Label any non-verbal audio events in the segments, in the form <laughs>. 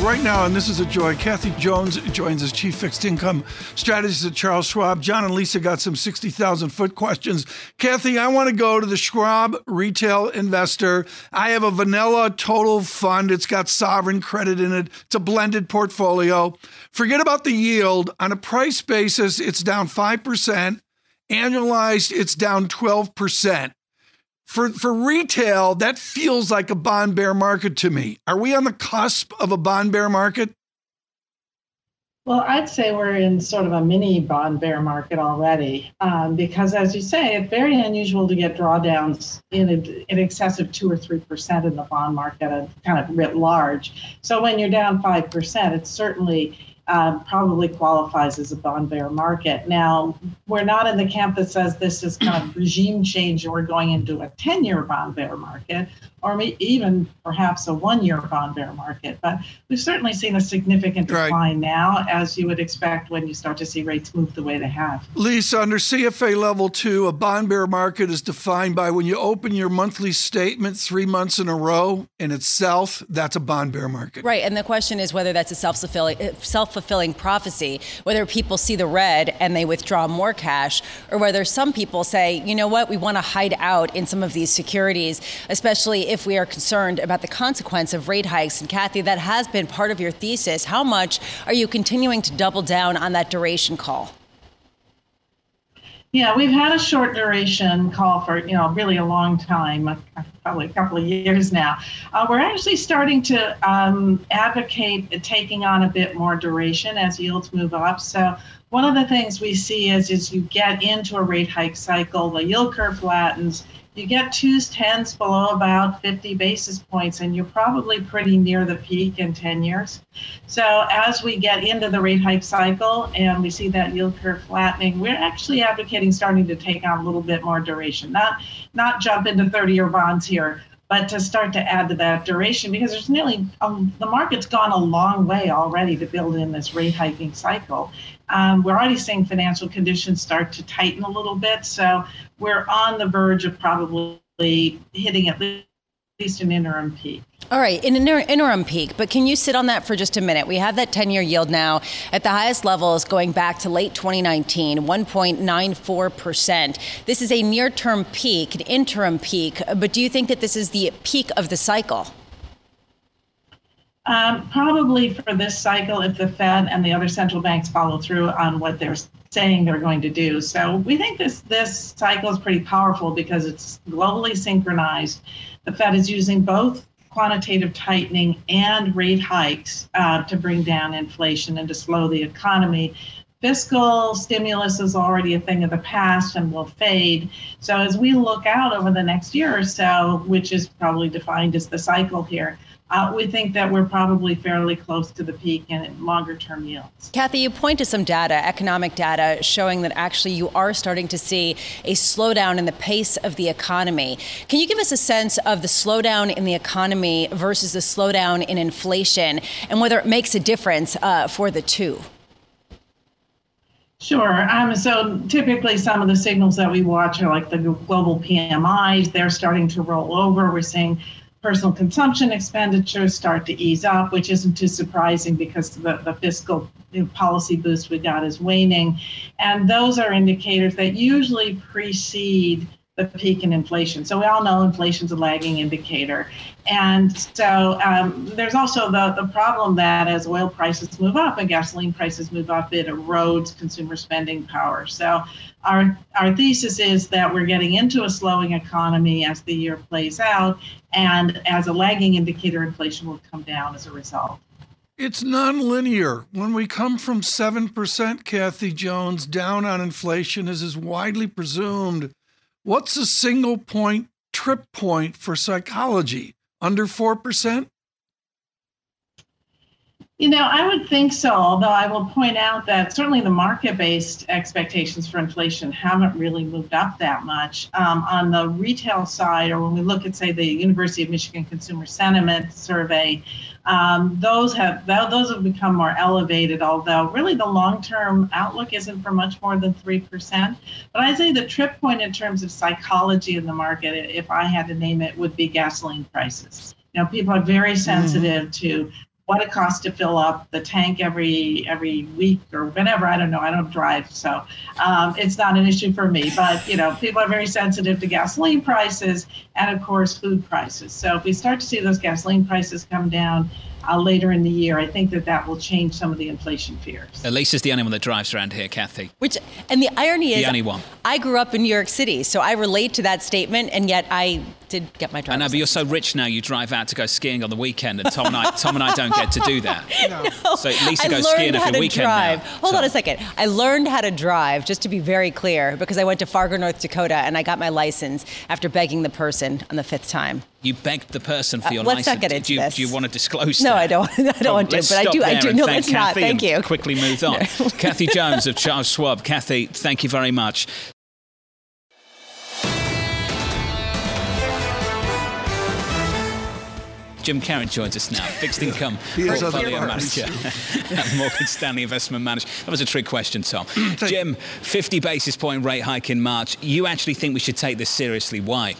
Right now, and this is a joy, Kathy Jones joins as Chief Fixed Income Strategist at Charles Schwab. John and Lisa got some 60,000 foot questions. Kathy, I want to go to the Schwab retail investor. I have a vanilla total fund. It's got sovereign credit in it, it's a blended portfolio. Forget about the yield. On a price basis, it's down 5%. Annualized, it's down 12% for for retail, that feels like a bond bear market to me. Are we on the cusp of a bond bear market? Well, I'd say we're in sort of a mini bond bear market already, um, because as you say, it's very unusual to get drawdowns in, a, in excess of two or three percent in the bond market, uh, kind of writ large. So when you're down five percent, it's certainly um, probably qualifies as a bond bear market. Now, we're not in the camp that says this is kind of regime change and we're going into a 10 year bond bear market or even perhaps a one year bond bear market. But we've certainly seen a significant decline right. now, as you would expect when you start to see rates move the way they have. Lisa, under CFA level two, a bond bear market is defined by when you open your monthly statement three months in a row and it's south, that's a bond bear market. Right. And the question is whether that's a self fulfilling prophecy, whether people see the red and they withdraw more cash, or whether some people say, you know what, we want to hide out in some of these securities, especially if we are concerned about the consequence of rate hikes. And Kathy, that has been part of your thesis. How much are you continuing to double down on that duration call? Yeah, we've had a short duration call for you know really a long time, probably a couple of years now. Uh, we're actually starting to um, advocate taking on a bit more duration as yields move up. So one of the things we see is as you get into a rate hike cycle, the yield curve flattens you get twos, tens below about 50 basis points, and you're probably pretty near the peak in 10 years. So as we get into the rate hike cycle and we see that yield curve flattening, we're actually advocating starting to take on a little bit more duration, not not jump into 30-year bonds here, but to start to add to that duration because there's nearly um, the market's gone a long way already to build in this rate hiking cycle. Um, we're already seeing financial conditions start to tighten a little bit, so we're on the verge of probably hitting at least an interim peak. All right, an interim peak, but can you sit on that for just a minute? We have that 10 year yield now at the highest levels going back to late 2019, 1.94%. This is a near term peak, an interim peak, but do you think that this is the peak of the cycle? Um, probably for this cycle, if the Fed and the other central banks follow through on what they're saying they're going to do. So we think this this cycle is pretty powerful because it's globally synchronized. The Fed is using both quantitative tightening and rate hikes uh, to bring down inflation and to slow the economy. Fiscal stimulus is already a thing of the past and will fade. So, as we look out over the next year or so, which is probably defined as the cycle here, uh, we think that we're probably fairly close to the peak in longer term yields. Kathy, you point to some data, economic data, showing that actually you are starting to see a slowdown in the pace of the economy. Can you give us a sense of the slowdown in the economy versus the slowdown in inflation and whether it makes a difference uh, for the two? Sure. Um, so typically, some of the signals that we watch are like the global PMIs. They're starting to roll over. We're seeing personal consumption expenditures start to ease up, which isn't too surprising because the, the fiscal policy boost we got is waning. And those are indicators that usually precede the peak in inflation. So we all know inflation's a lagging indicator. And so um, there's also the, the problem that as oil prices move up and gasoline prices move up, it erodes consumer spending power. So our, our thesis is that we're getting into a slowing economy as the year plays out. And as a lagging indicator, inflation will come down as a result. It's nonlinear. When we come from 7%, Kathy Jones, down on inflation, as is widely presumed, What's a single point trip point for psychology? Under 4%? You know, I would think so, although I will point out that certainly the market based expectations for inflation haven't really moved up that much. Um, on the retail side, or when we look at, say, the University of Michigan Consumer Sentiment Survey, um, those have those have become more elevated. Although really the long-term outlook isn't for much more than three percent. But I'd say the trip point in terms of psychology in the market, if I had to name it, would be gasoline prices. You know, people are very mm-hmm. sensitive mm. to what it costs to fill up the tank every every week or whenever. I don't know. I don't drive, so um, it's not an issue for me. But you know, people are very sensitive to gasoline prices and of course food prices. So if we start to see those gasoline prices come down, uh, later in the year. I think that that will change some of the inflation fears. Lisa's the only one that drives around here, Kathy. Which, and the irony the is, only one. I grew up in New York City, so I relate to that statement, and yet I did get my driver's I know, but you're so rich now. You drive out to go skiing on the weekend, and Tom and I, <laughs> Tom and I don't get to do that. <laughs> No. So Lisa I goes skiing every weekend drive. now. Hold so. on a second. I learned how to drive, just to be very clear, because I went to Fargo, North Dakota, and I got my license after begging the person on the fifth time. You begged the person for your uh, let's license. Not get into do, you, this. do you <laughs> want to disclose? No, that? I don't. I don't want to, but I do. I do. No, let's not. Thank you. Quickly move on. No. Kathy Jones of Charles Schwab. Kathy, thank you very much. Jim Caron joins us now, fixed income portfolio manager at Morgan Stanley Investment Manager. That was a trick question, Tom. <clears throat> Jim, 50 basis point rate hike in March. You actually think we should take this seriously? Why?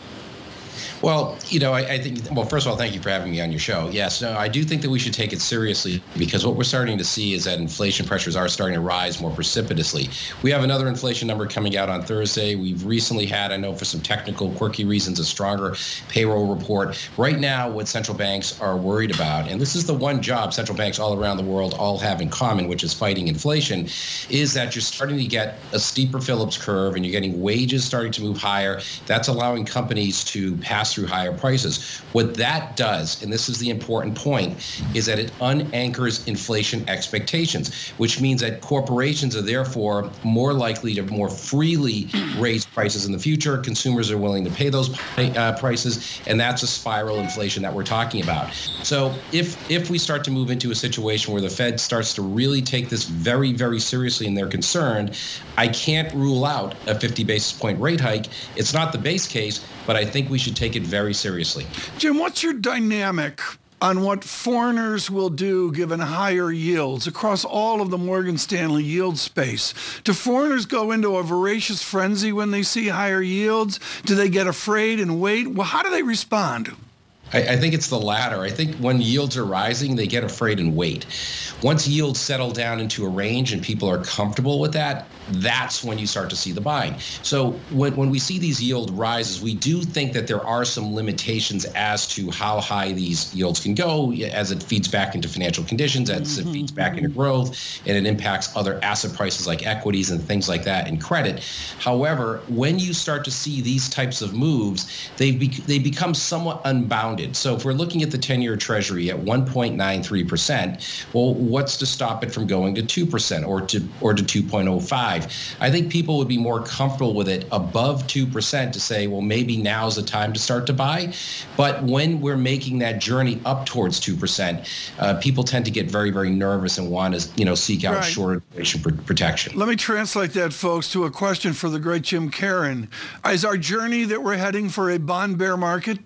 Well, you know, I, I, think, well, first of all, thank you for having me on your show. Yes, no, I do think that we should take it seriously because what we're starting to see is that inflation pressures are starting to rise more precipitously. We have another inflation number coming out on Thursday. We've recently had, I know for some technical, quirky reasons, a stronger payroll report. Right now, what central banks are worried about, and this is the one job central banks all around the world all have in common, which is fighting inflation, is that you're starting to get a steeper Phillips curve and you're getting wages starting to move higher. That's allowing companies to pass pass through higher prices. What that does, and this is the important point, is that it unanchors inflation expectations, which means that corporations are therefore more likely to more freely raise prices in the future. Consumers are willing to pay those uh, prices, and that's a spiral inflation that we're talking about. So if if we start to move into a situation where the Fed starts to really take this very very seriously and they're concerned, I can't rule out a 50 basis point rate hike. It's not the base case, but I think we should take it very seriously. Jim, what's your dynamic on what foreigners will do given higher yields across all of the Morgan Stanley yield space. Do foreigners go into a voracious frenzy when they see higher yields? Do they get afraid and wait? Well, how do they respond? I, I, think it's the latter. I think when yields are rising, they get afraid and wait. Once yields settle down into a range and people are comfortable with that, that's when you start to see the buying. So when, when we see these yield rises, we do think that there are some limitations as to how high these yields can go as it feeds back into financial conditions, as mm-hmm. it feeds back into growth, and it impacts other asset prices like equities and things like that and credit. However, when you start to see these types of moves, they, be, they become somewhat unbounded. So if we're looking at the 10-year treasury at 1.93%, well, what's to stop it from going to 2% or to or to 2.05? I think people would be more comfortable with it above 2% to say, well, maybe now's the time to start to buy. But when we're making that journey up towards 2%, uh, people tend to get very, very nervous and want to, you know, seek out right. shorter duration protection. Let me translate that, folks, to a question for the great Jim Caron. Is our journey that we're heading for a bond bear market?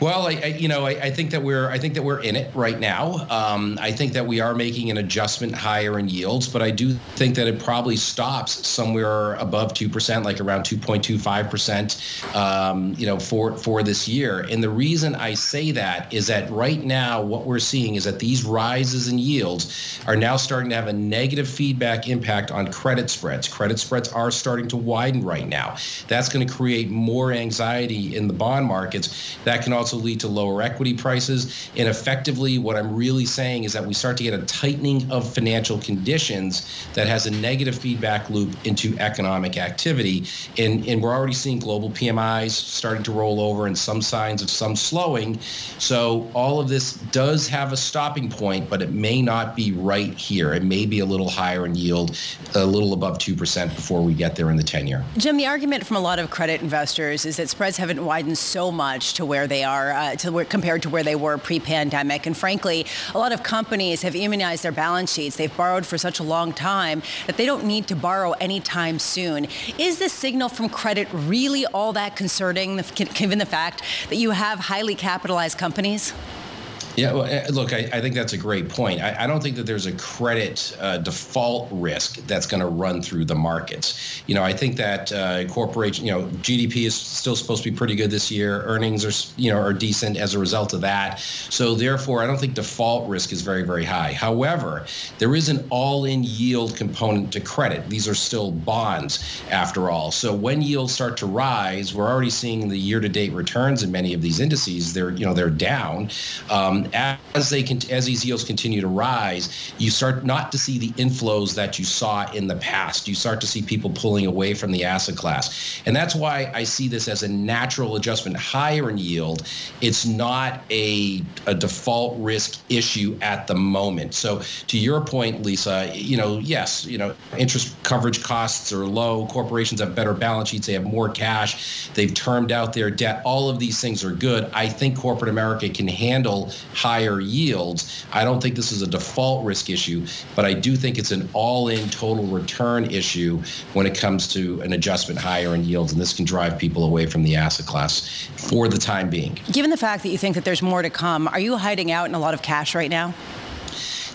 Well, I, I you know, I, I, think that we're I think that we're in it right now. Um, I think that we are making an adjustment higher in yields, but I do think that it probably stops somewhere above two percent, like around two point two five percent, um, you know, for for this year. And the reason I say that is that right now what we're seeing is that these rises in yields are now starting to have a negative feedback impact on credit spreads. Credit spreads are starting to widen right now. That's going to create more anxiety in the bond markets. That can also also lead to lower equity prices. And effectively, what I'm really saying is that we start to get a tightening of financial conditions that has a negative feedback loop into economic activity. And, and we're already seeing global PMIs starting to roll over and some signs of some slowing. So all of this does have a stopping point, but it may not be right here. It may be a little higher in yield, a little above 2% before we get there in the 10 year. Jim, the argument from a lot of credit investors is that spreads haven't widened so much to where they are are uh, to compared to where they were pre-pandemic. And frankly, a lot of companies have immunized their balance sheets. They've borrowed for such a long time that they don't need to borrow anytime soon. Is this signal from credit really all that concerning, given the fact that you have highly capitalized companies? Yeah, well, eh, look, I, I, think that's a great point. I, I, don't think that there's a credit uh, default risk that's going to run through the markets. You know, I think that uh, corporation, you know, GDP is still supposed to be pretty good this year. Earnings are, you know, are decent as a result of that. So therefore, I don't think default risk is very, very high. However, there is an all-in yield component to credit. These are still bonds, after all. So when yields start to rise, we're already seeing the year-to-date returns in many of these indices. They're, you know, they're down. Um, as they as these yields continue to rise, you start not to see the inflows that you saw in the past. You start to see people pulling away from the asset class, and that's why I see this as a natural adjustment higher in yield. It's not a a default risk issue at the moment. So to your point, Lisa, you know, yes, you know, interest coverage costs are low. Corporations have better balance sheets. They have more cash. They've termed out their debt. All of these things are good. I think corporate America can handle higher yields. I don't think this is a default risk issue, but I do think it's an all-in total return issue when it comes to an adjustment higher in yields, and this can drive people away from the asset class for the time being. Given the fact that you think that there's more to come, are you hiding out in a lot of cash right now?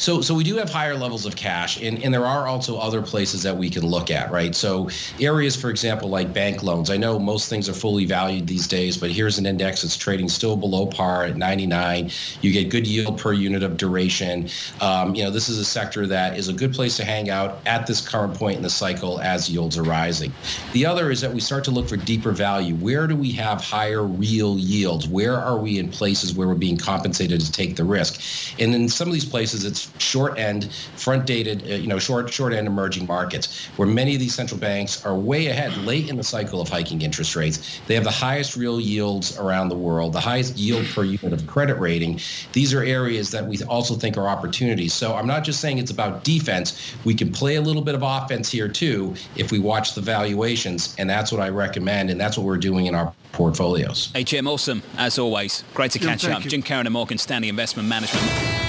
So, so we do have higher levels of cash, and, and there are also other places that we can look at, right? So, areas, for example, like bank loans. I know most things are fully valued these days, but here's an index that's trading still below par at 99. You get good yield per unit of duration. Um, you know, this is a sector that is a good place to hang out at this current point in the cycle as yields are rising. The other is that we start to look for deeper value. Where do we have higher real yields? Where are we in places where we're being compensated to take the risk? And in some of these places, it's short end, front dated, uh, you know, short short end emerging markets, where many of these central banks are way ahead, late in the cycle of hiking interest rates. They have the highest real yields around the world, the highest yield per unit of credit rating. These are areas that we also think are opportunities. So I'm not just saying it's about defense. We can play a little bit of offense here too if we watch the valuations, and that's what I recommend, and that's what we're doing in our portfolios. Hey Jim, awesome as always. Great to catch up. You. Jim Caron and Morgan Stanley Investment Management.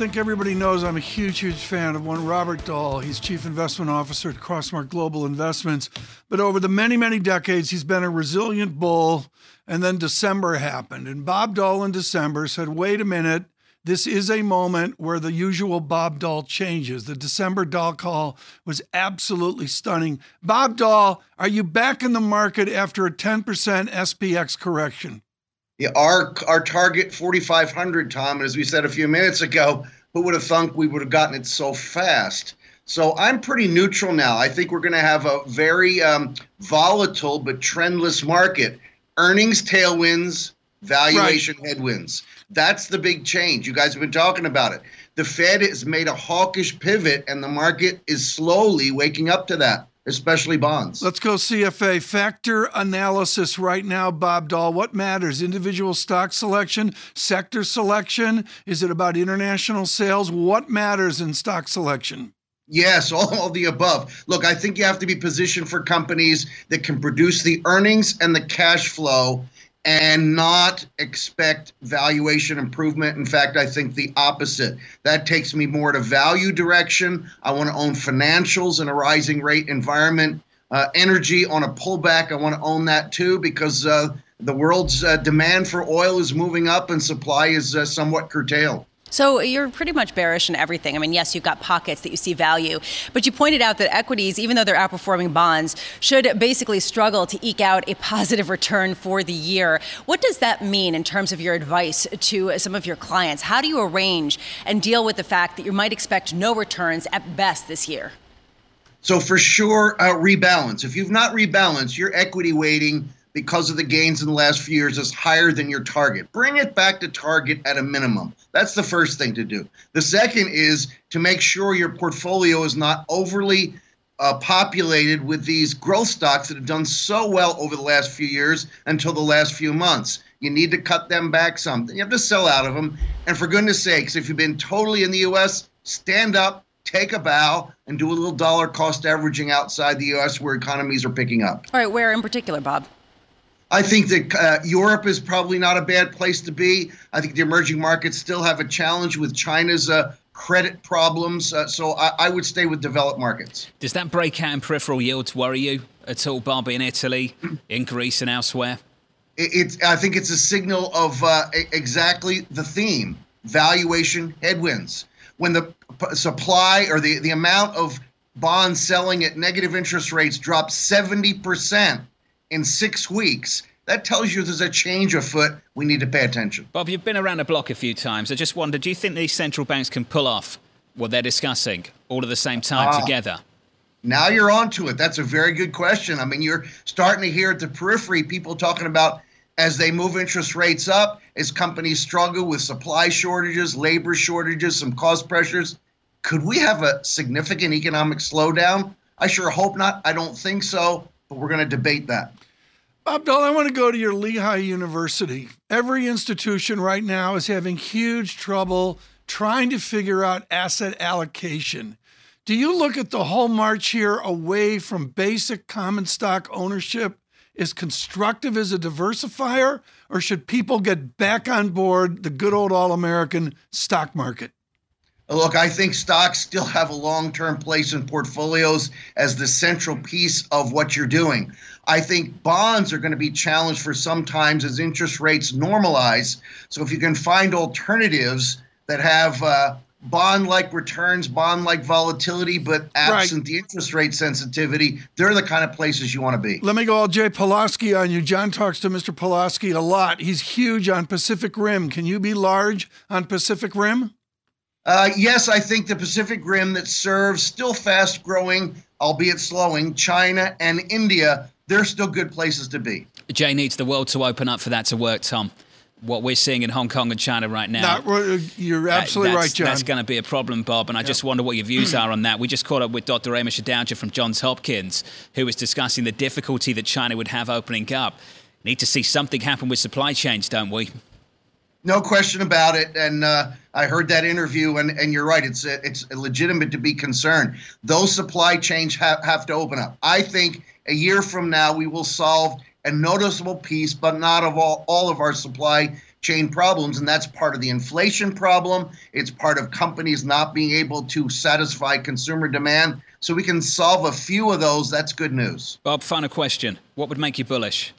Think everybody knows I'm a huge, huge fan of one Robert Doll. He's Chief Investment Officer at Crossmark Global Investments. But over the many, many decades, he's been a resilient bull. And then December happened. And Bob Doll in December said, wait a minute, this is a moment where the usual Bob Doll changes. The December Doll call was absolutely stunning. Bob Doll, are you back in the market after a 10% SPX correction? Yeah, our our target 4,500, Tom, and as we said a few minutes ago, who would have thunk we would have gotten it so fast? So I'm pretty neutral now. I think we're going to have a very um, volatile but trendless market. Earnings tailwinds, valuation right. headwinds. That's the big change. You guys have been talking about it. The Fed has made a hawkish pivot, and the market is slowly waking up to that especially bonds. Let's go CFA factor analysis right now, Bob Doll. What matters? Individual stock selection, sector selection? Is it about international sales? What matters in stock selection? Yes, <laughs> all, all the above. Look, I think you have to be positioned for companies that can produce the earnings and the cash flow and not expect valuation improvement. In fact, I think the opposite. That takes me more to value direction. I want to own financials in a rising rate environment. Uh, energy on a pullback, I want to own that too because uh, the world's uh, demand for oil is moving up and supply is uh, somewhat curtailed. So you're pretty much bearish in everything. I mean, yes, you've got pockets that you see value, but you pointed out that equities, even though they're outperforming bonds, should basically struggle to eke out a <laughs> positive return for the year. What does that mean in terms of your advice to some of your clients? How do you arrange and deal with the fact that you might expect no returns at best this year? So for sure, uh, rebalance. If you've not rebalanced, your equity weighting because of the gains in the last few years is higher than your target. Bring it back to target at a minimum. That's the first thing to do. The second is to make sure your portfolio is not overly uh, populated with these growth stocks that have done so well over the last few years until the last few months. You need to cut them back some. You have to sell out of them. And for goodness sakes, if you've been totally in the U.S., stand up, take a bow, and do a little dollar cost averaging outside the U.S. where economies are picking up. All right, where in particular, Bob? I think that uh, Europe is probably not a bad place to be. I think the emerging markets still have a challenge with China's uh, credit problems. Uh, so I, I, would stay with developed markets. Does that breakout in peripheral yields worry you at all, Bob, in Italy, in Greece, and elsewhere? It, it's, I think it's a signal of uh, exactly the theme valuation headwinds. When the p- supply or the, the amount of bonds selling at negative interest rates dropped 70% in six weeks, that tells you there's a change afoot. We need to pay attention. Bob, you've been around the block a few times. I just wonder do you think these central banks can pull off what they're discussing all at the same time uh, together? Now you're on to it. That's a very good question. I mean, you're starting to hear at the periphery people talking about as they move interest rates up, as companies struggle with supply shortages, labor shortages, some cost pressures. Could we have a significant economic slowdown? I sure hope not. I don't think so, but we're going to debate that. Bob Doll, I want to go to your Lehigh University. Every institution right now is having huge trouble trying to figure out asset allocation. Do you look at the whole march here away from basic common stock ownership as constructive as a diversifier, or should people get back on board the good old all American stock market? Look, I think stocks still have a long term place in portfolios as the central piece of what you're doing. I think bonds are going to be challenged for some times as interest rates normalize. So if you can find alternatives that have uh, bond like returns, bond like volatility, but absent right. the interest rate sensitivity, they're the kind of places you want to be. Let me go all Jay Pelosky on you. John talks to Mr. Pelosky a lot. He's huge on Pacific Rim. Can you be large on Pacific Rim? Uh, yes, I think the Pacific Rim that serves still fast growing, albeit slowing, China and India, they're still good places to be. Jay needs the world to open up for that to work, Tom. What we're seeing in Hong Kong and China right now. Uh, you're absolutely uh, right, John. That's going to be a problem, Bob. And I yep. just wonder what your views are on that. We just caught up with Dr. Amos Adalja from Johns Hopkins, who was discussing the difficulty that China would have opening up. Need to see something happen with supply chains, don't we? No question about it. And uh, I heard that interview, and, and you're right. It's it's legitimate to be concerned. Those supply chains have, have to open up. I think a year from now we will solve a noticeable piece, but not of all, all of our supply chain problems. And that's part of the inflation problem. It's part of companies not being able to satisfy consumer demand. So we can solve a few of those. That's good news. Bob, final question. What would make you bullish?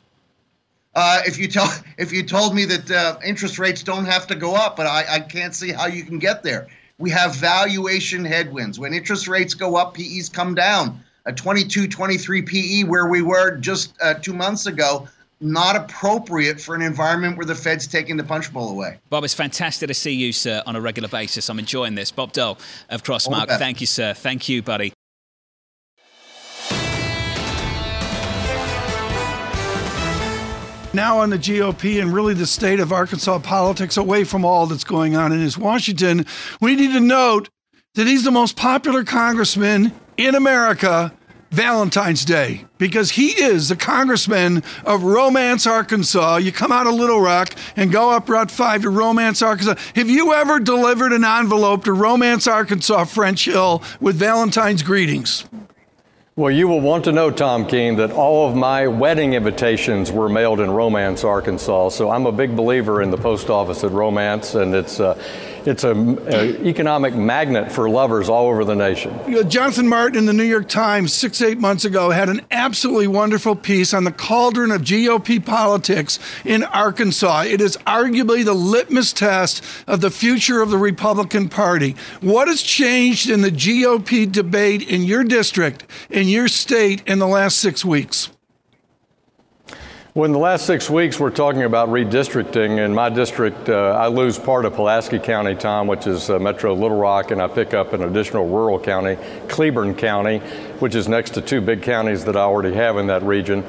Uh, if you tell <laughs> if you told me that uh, interest rates don't have to go up, but I, I can't see how you can get there. We have valuation headwinds. When interest rates go up, PEs come down. A 22, 23 PE where we were just uh, two months ago, not appropriate for an environment where the Fed's taking the punch bowl away. Bob, it's fantastic to see you, sir, on a regular basis. I'm enjoying this. Bob Doll of Crossmark, thank you, sir. Thank you, buddy. Now on the GOP and really the state of Arkansas politics away from all that's going on in his Washington, we need to note that he's the most popular congressman in America Valentine's Day because he is the congressman of Romance, Arkansas. You come out of Little Rock and go up Route 5 to Romance, Arkansas. Have you ever delivered an envelope to Romance, Arkansas, French Hill with Valentine's greetings? Well, you will want to know, Tom Keene, that all of my wedding invitations were mailed in Romance, Arkansas. So I'm a big believer in the post office at Romance, and it's uh, it's an economic magnet for lovers all over the nation. You know, Jonathan Martin in the New York Times six, eight months ago had an absolutely wonderful piece on the cauldron of GOP politics in Arkansas. It is arguably the litmus test of the future of the Republican Party. What has changed in the GOP debate in your district, in your state, in the last six weeks? Well, in the last six weeks, we're talking about redistricting. In my district, uh, I lose part of Pulaski County, Tom, which is uh, Metro Little Rock, and I pick up an additional rural county, Cleburne County, which is next to two big counties that I already have in that region.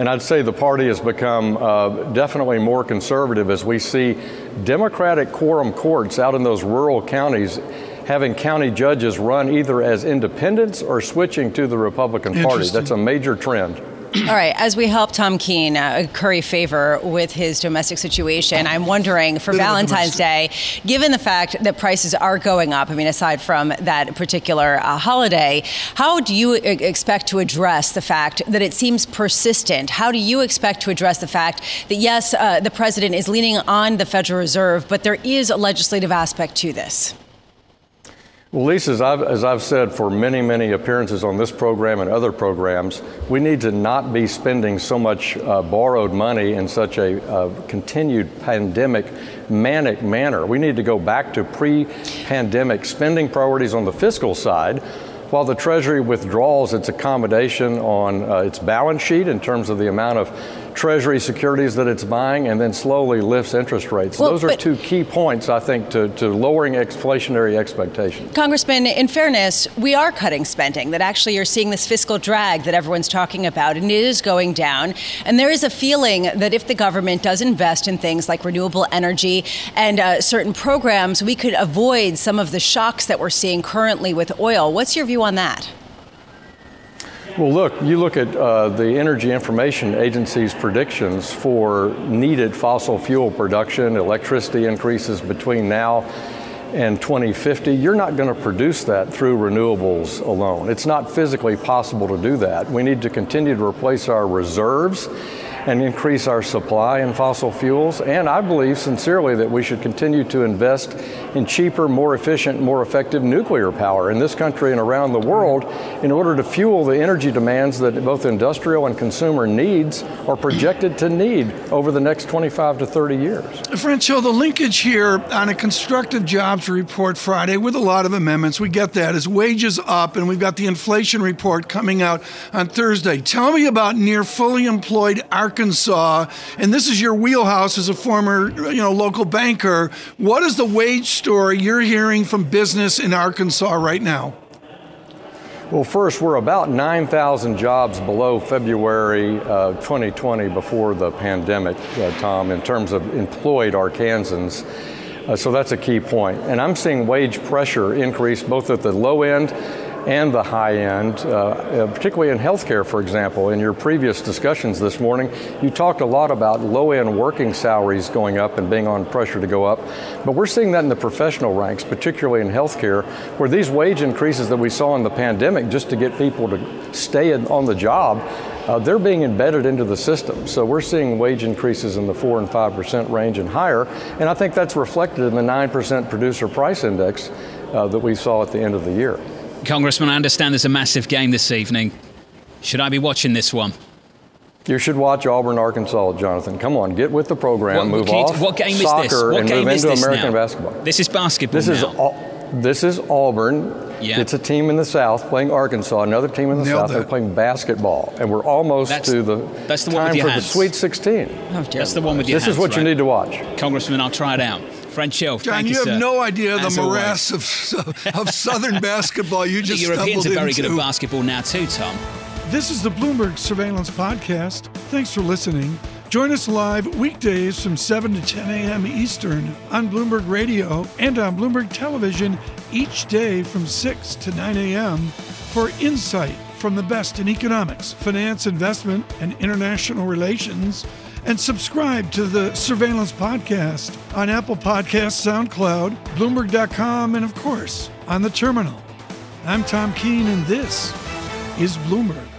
And I'd say the party has become uh, definitely more conservative as we see Democratic quorum courts out in those rural counties having county judges run either as independents or switching to the Republican Party. That's a major trend. All right, as we help Tom Keene uh, curry favor with his domestic situation, I'm wondering for Valentine's Day, given the fact that prices are going up, I mean, aside from that particular uh, holiday, how do you expect to address the fact that it seems persistent? How do you expect to address the fact that, yes, uh, the president is leaning on the Federal Reserve, but there is a legislative aspect to this? Well, Lisa, as I've, as I've, said for many, many appearances on this program and other programs, we need to not be spending so much uh, borrowed money in such a uh, continued pandemic manic manner. We need to go back to pre pandemic spending priorities on the fiscal side. While the Treasury withdraws its accommodation on uh, its balance sheet in terms of the amount of Treasury securities that it's buying and then slowly lifts interest rates. Well, Those are two key points, I think, to, to lowering inflationary expectations. Congressman, in fairness, we are cutting spending, that actually you're seeing this fiscal drag that everyone's talking about, and it is going down. And there is a feeling that if the government does invest in things like renewable energy and uh, certain programs, we could avoid some of the shocks that we're seeing currently with oil. What's your view on that? Well, look, you look at uh, the Energy Information Agency's predictions for needed fossil fuel production, electricity increases between now and 2050. You're not going to produce that through renewables alone. It's not physically possible to do that. We need to continue to replace our reserves and increase our supply in fossil fuels. And I believe sincerely that we should continue to invest in cheaper, more efficient, more effective nuclear power in this country and around the world in order to fuel the energy demands that both industrial and consumer needs are projected to need over the next 25 to 30 years. Francho, the linkage here on a constructive jobs report Friday with a lot of amendments, we get that, is wages up, and we've got the inflation report coming out on Thursday. Tell me about near fully employed Arkansas, and this is your wheelhouse as a former, you know, local banker. What is the wage story you're hearing from business in Arkansas right now? Well, first, we're about 9,000 jobs below February uh, 2020 before the pandemic, uh, Tom, in terms of employed Arkansans. Uh, so that's a key point. And I'm seeing wage pressure increase both at the low end and the high end, uh, uh, particularly in healthcare, for example. In your previous discussions this morning, you talked a lot about low end working salaries going up and being on pressure to go up. But we're seeing that in the professional ranks, particularly in healthcare, where these wage increases that we saw in the pandemic just to get people to stay on the job. Uh, they're being embedded into the system. So we're seeing wage increases in the 4 and 5% range and higher. And I think that's reflected in the 9% producer price index uh, that we saw at the end of the year. Congressman, I understand there's a massive game this evening. Should I be watching this one? You should watch Auburn, Arkansas, Jonathan. Come on, get with the program. What, move off. What game soccer is this? What and game move is into this American now? basketball. This is basketball. This now. is this is Auburn. Yeah. It's a team in the South playing Arkansas. Another team in the Nailed South. that. They're playing basketball, and we're almost That's- to the, that's the one time with your for hands. the Sweet 16. Oh, That's the one with your This is hands, what you need to watch. Congressman, I'll try it out. French John, thank you, you, have sir. no idea the As always. morass of, of <laughs> Southern basketball you The just Europeans stumbled are very into. good at basketball now too, Tom. This is the Bloomberg Surveillance Podcast. Thanks for listening. Join us live weekdays from 7 to 10 a.m. Eastern on Bloomberg Radio and on Bloomberg Television each day from 6 to 9 a.m. for insight from the best in economics, finance, investment, and international relations. And subscribe to the Surveillance Podcast on Apple Podcasts, SoundCloud, Bloomberg.com, and of course on the terminal. I'm Tom Keene, and this is Bloomberg.